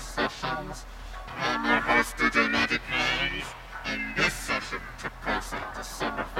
sessions. I'm your host, DJ Magic Maze, and this session took place on December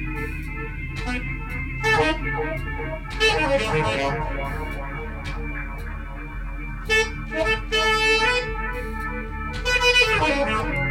Thank you.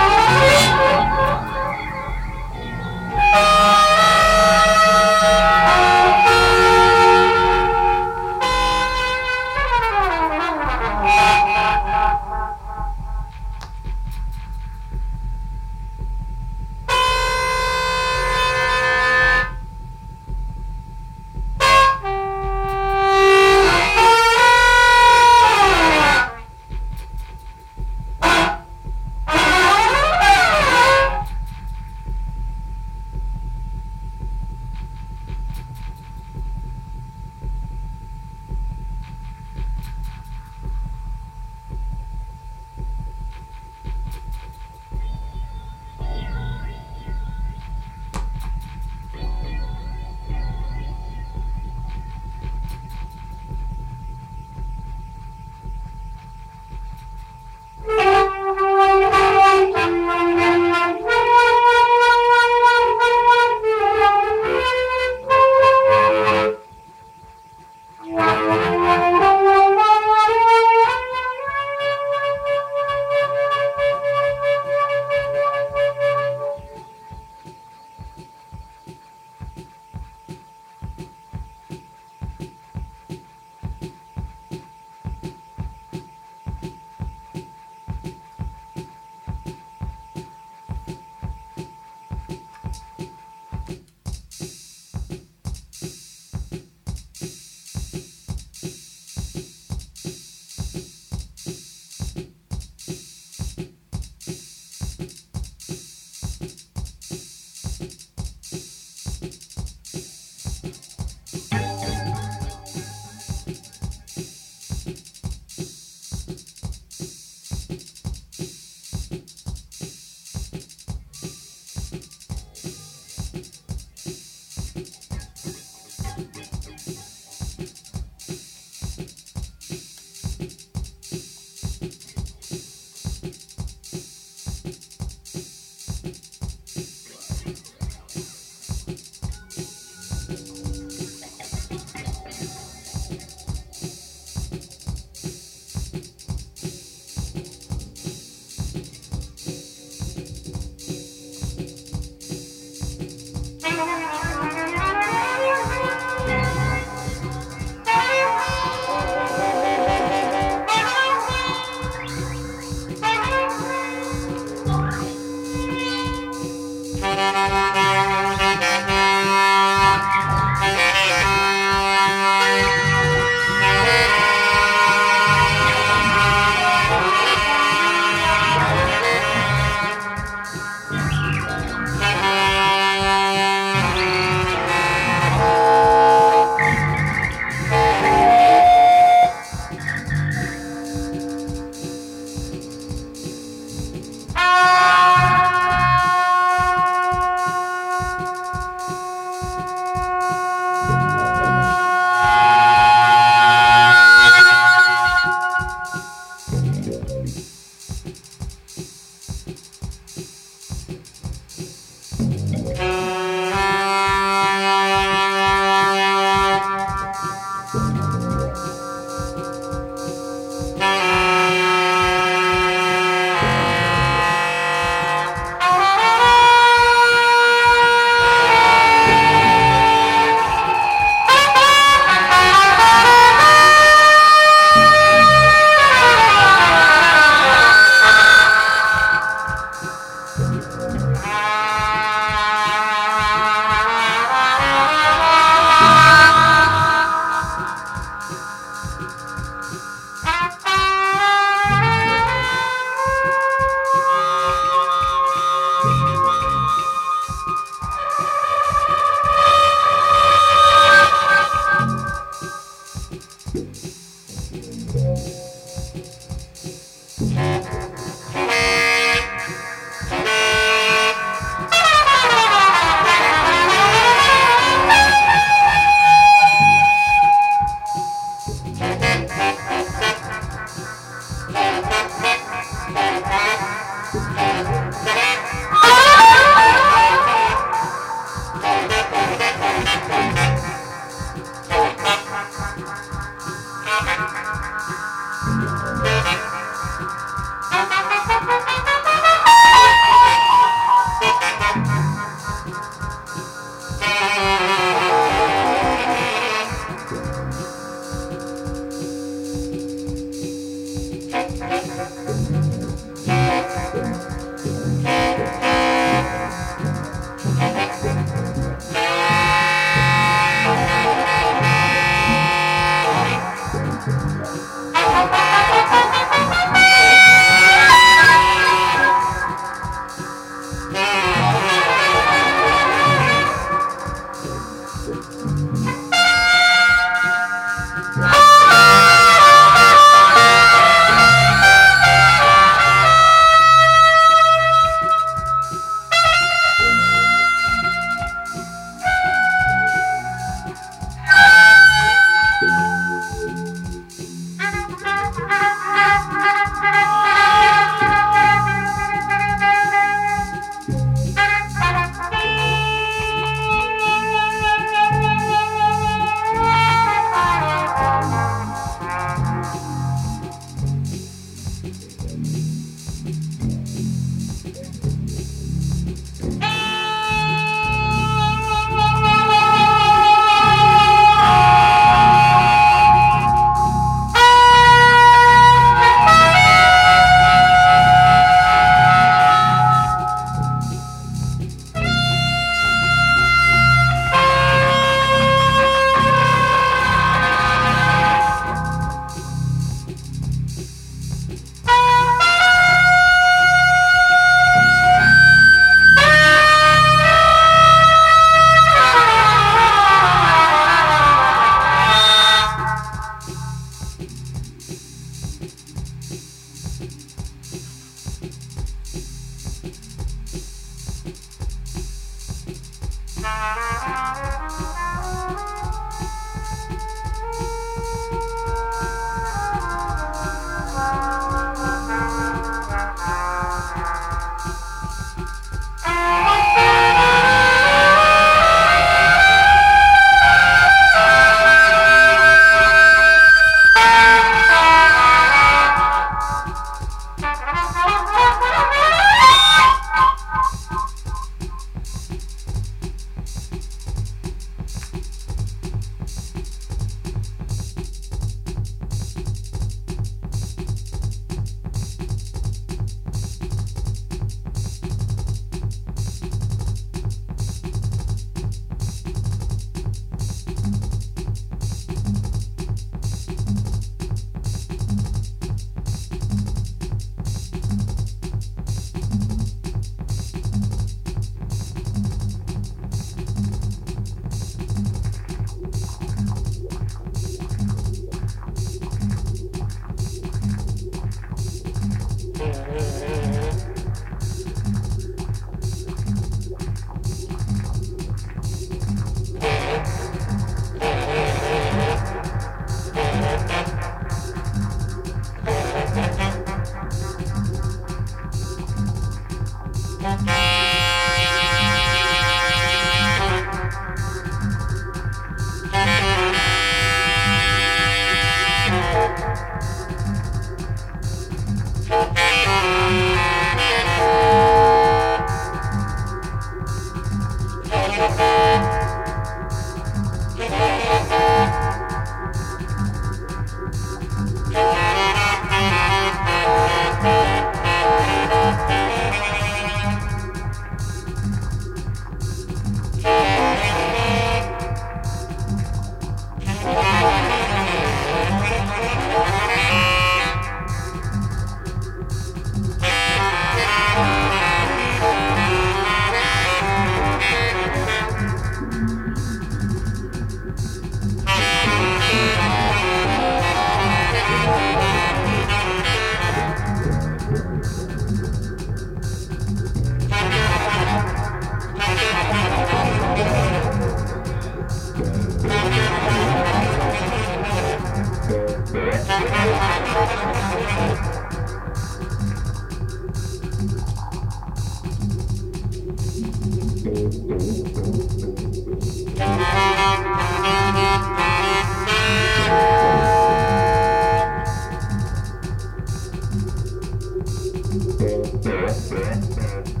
Bad, bad, bad.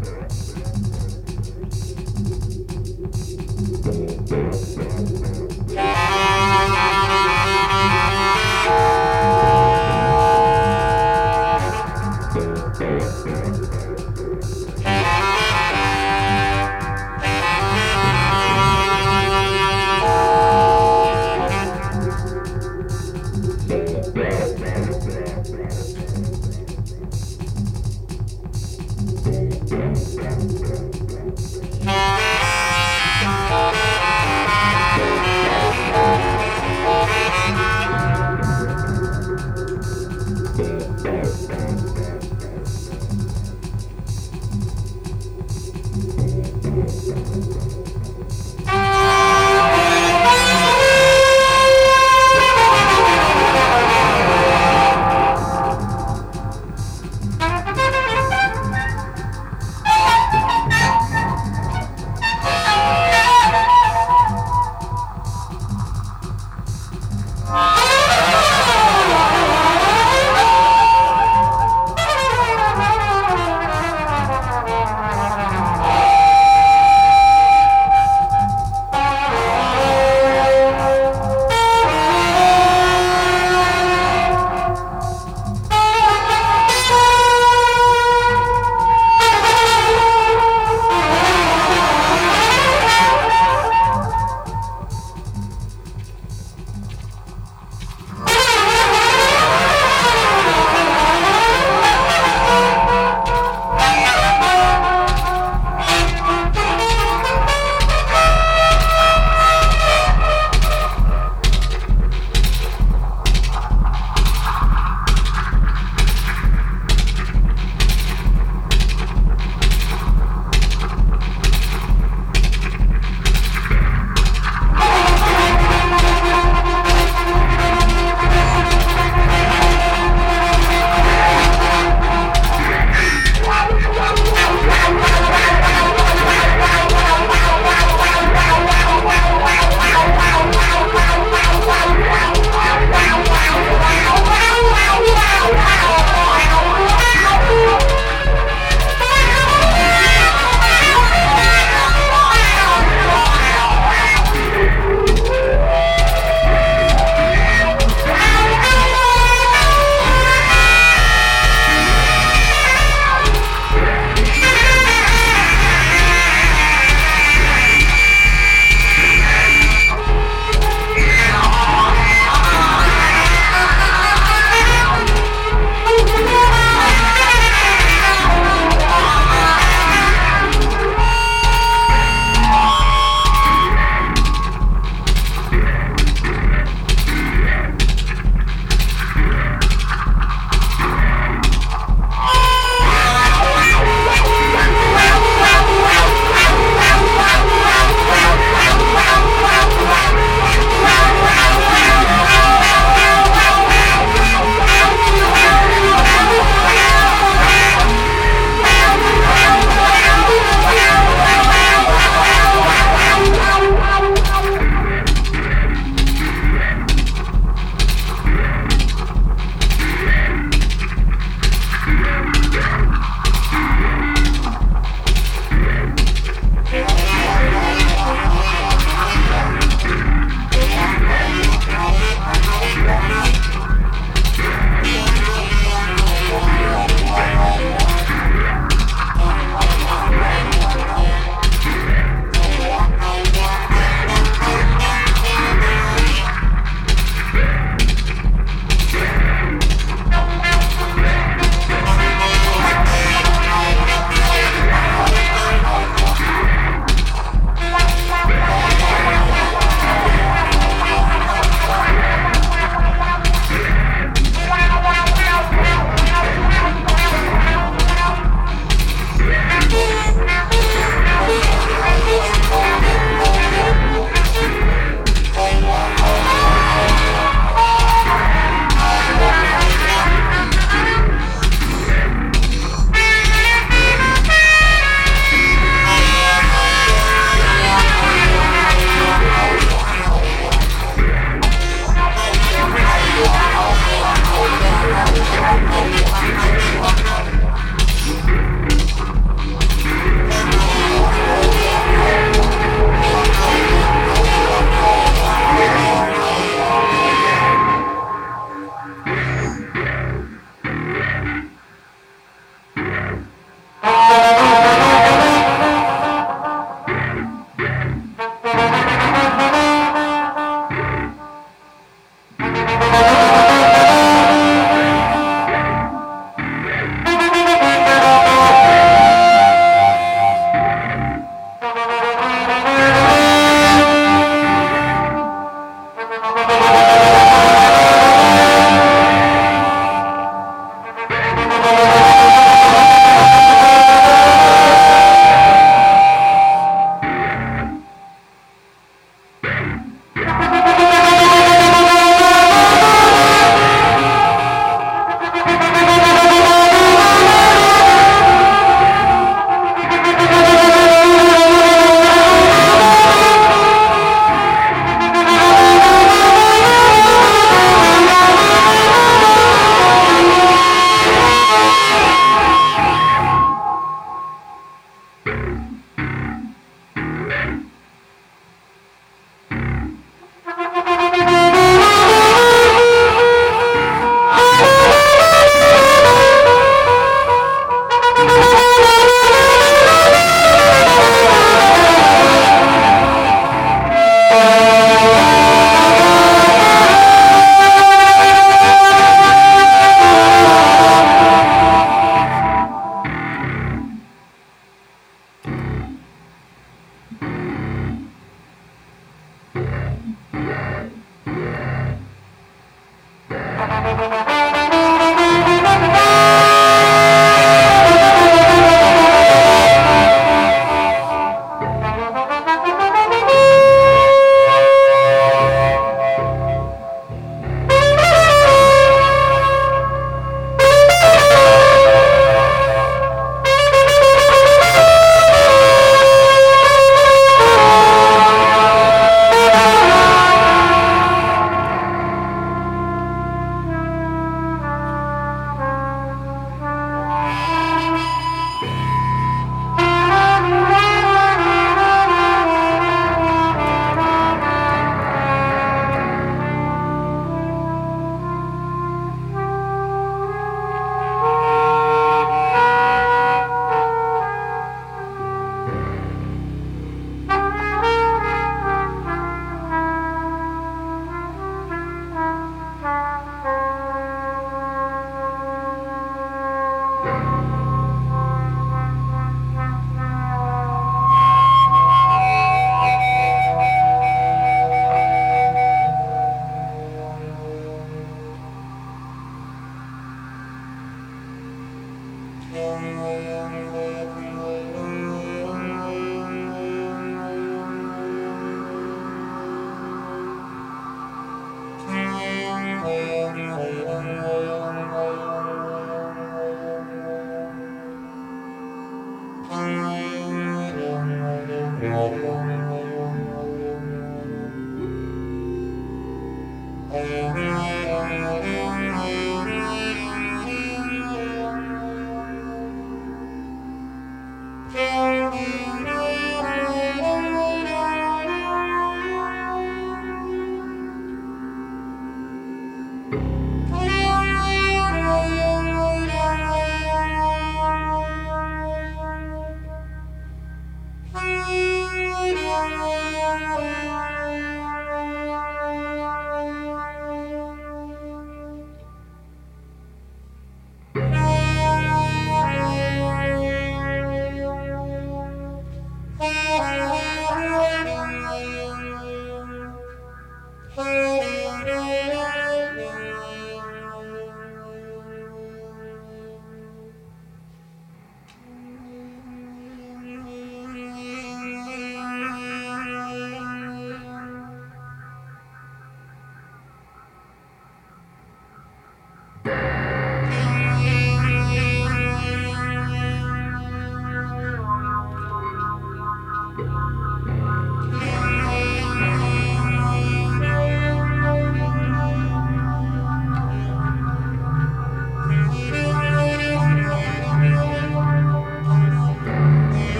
Hare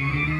Mm-hmm.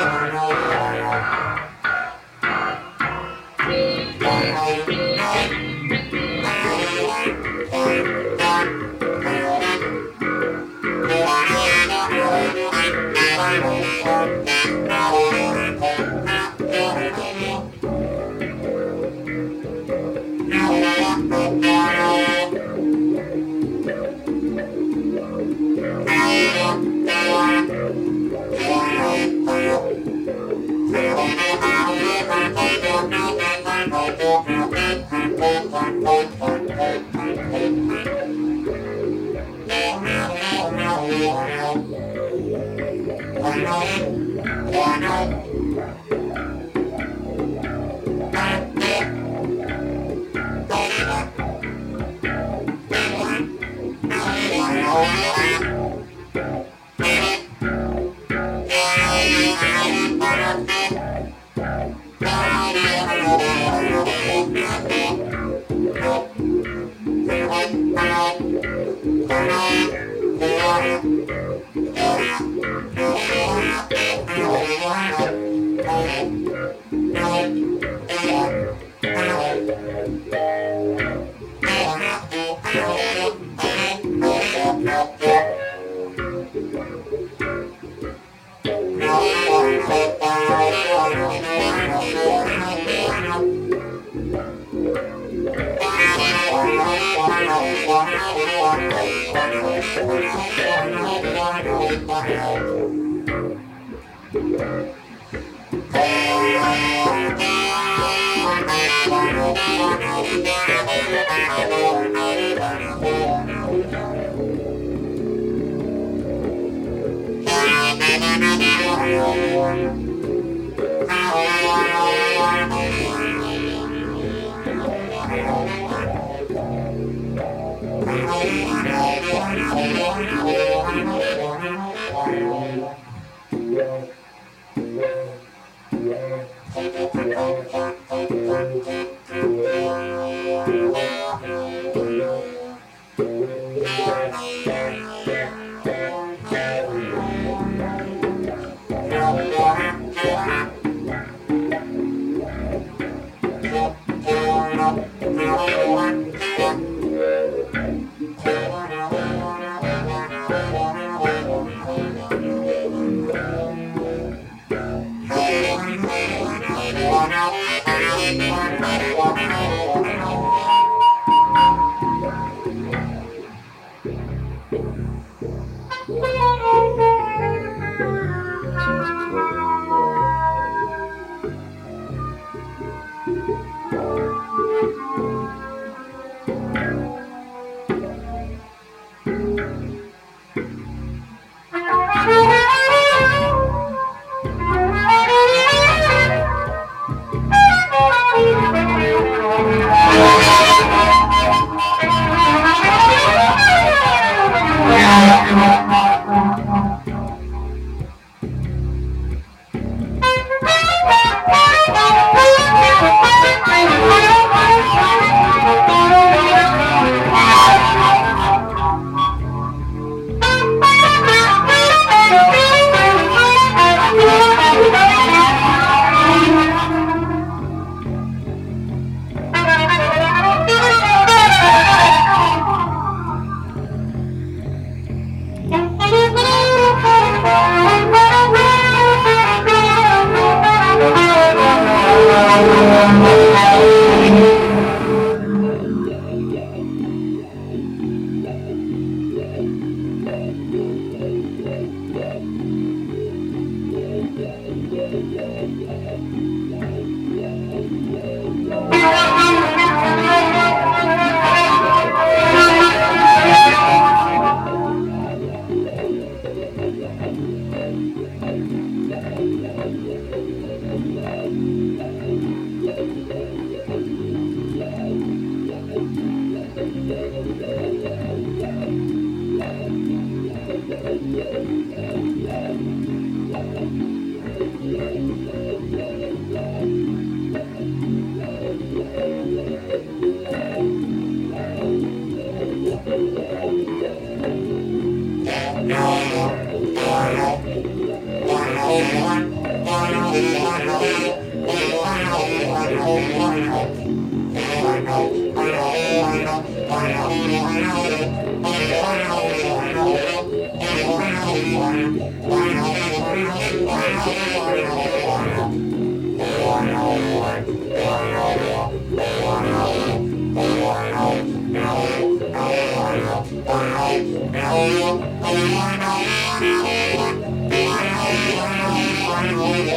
One.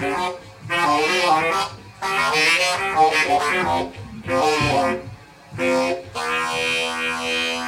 Yeah. Thank you.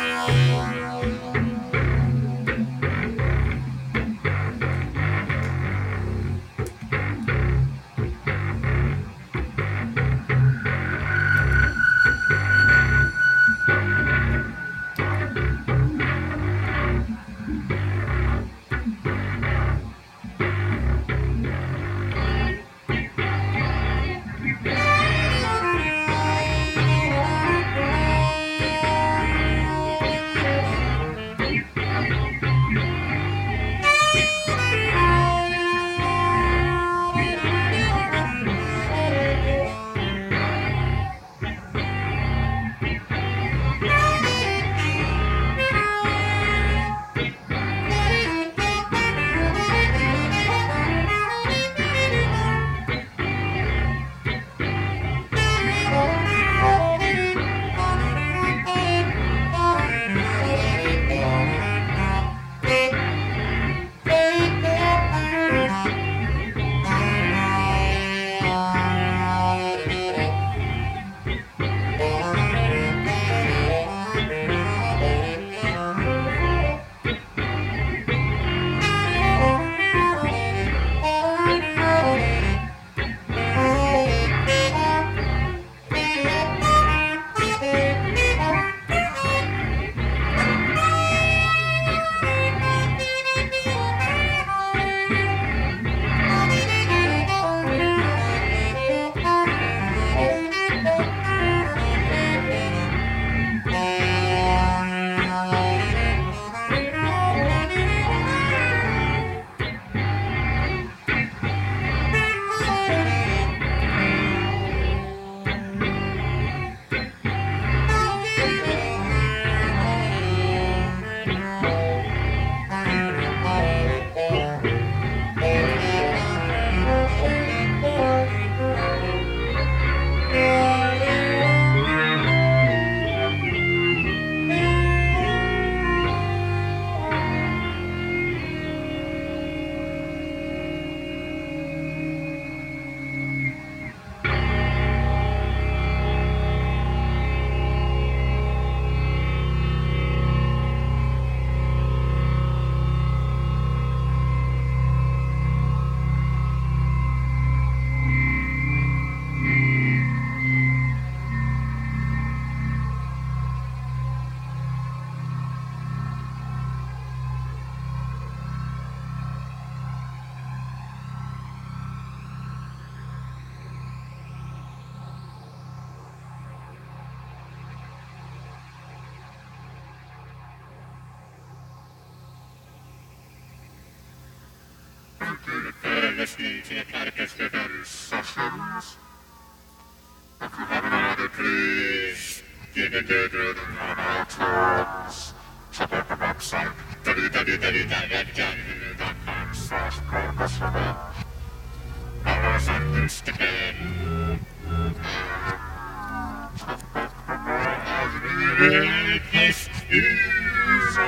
Listening to the Platypus Rebellion sessions. If you have an order, please give it to the normal terms. Check out the website www.redgun.com slash Platypus Rebellion. Hours on Instagram. This is a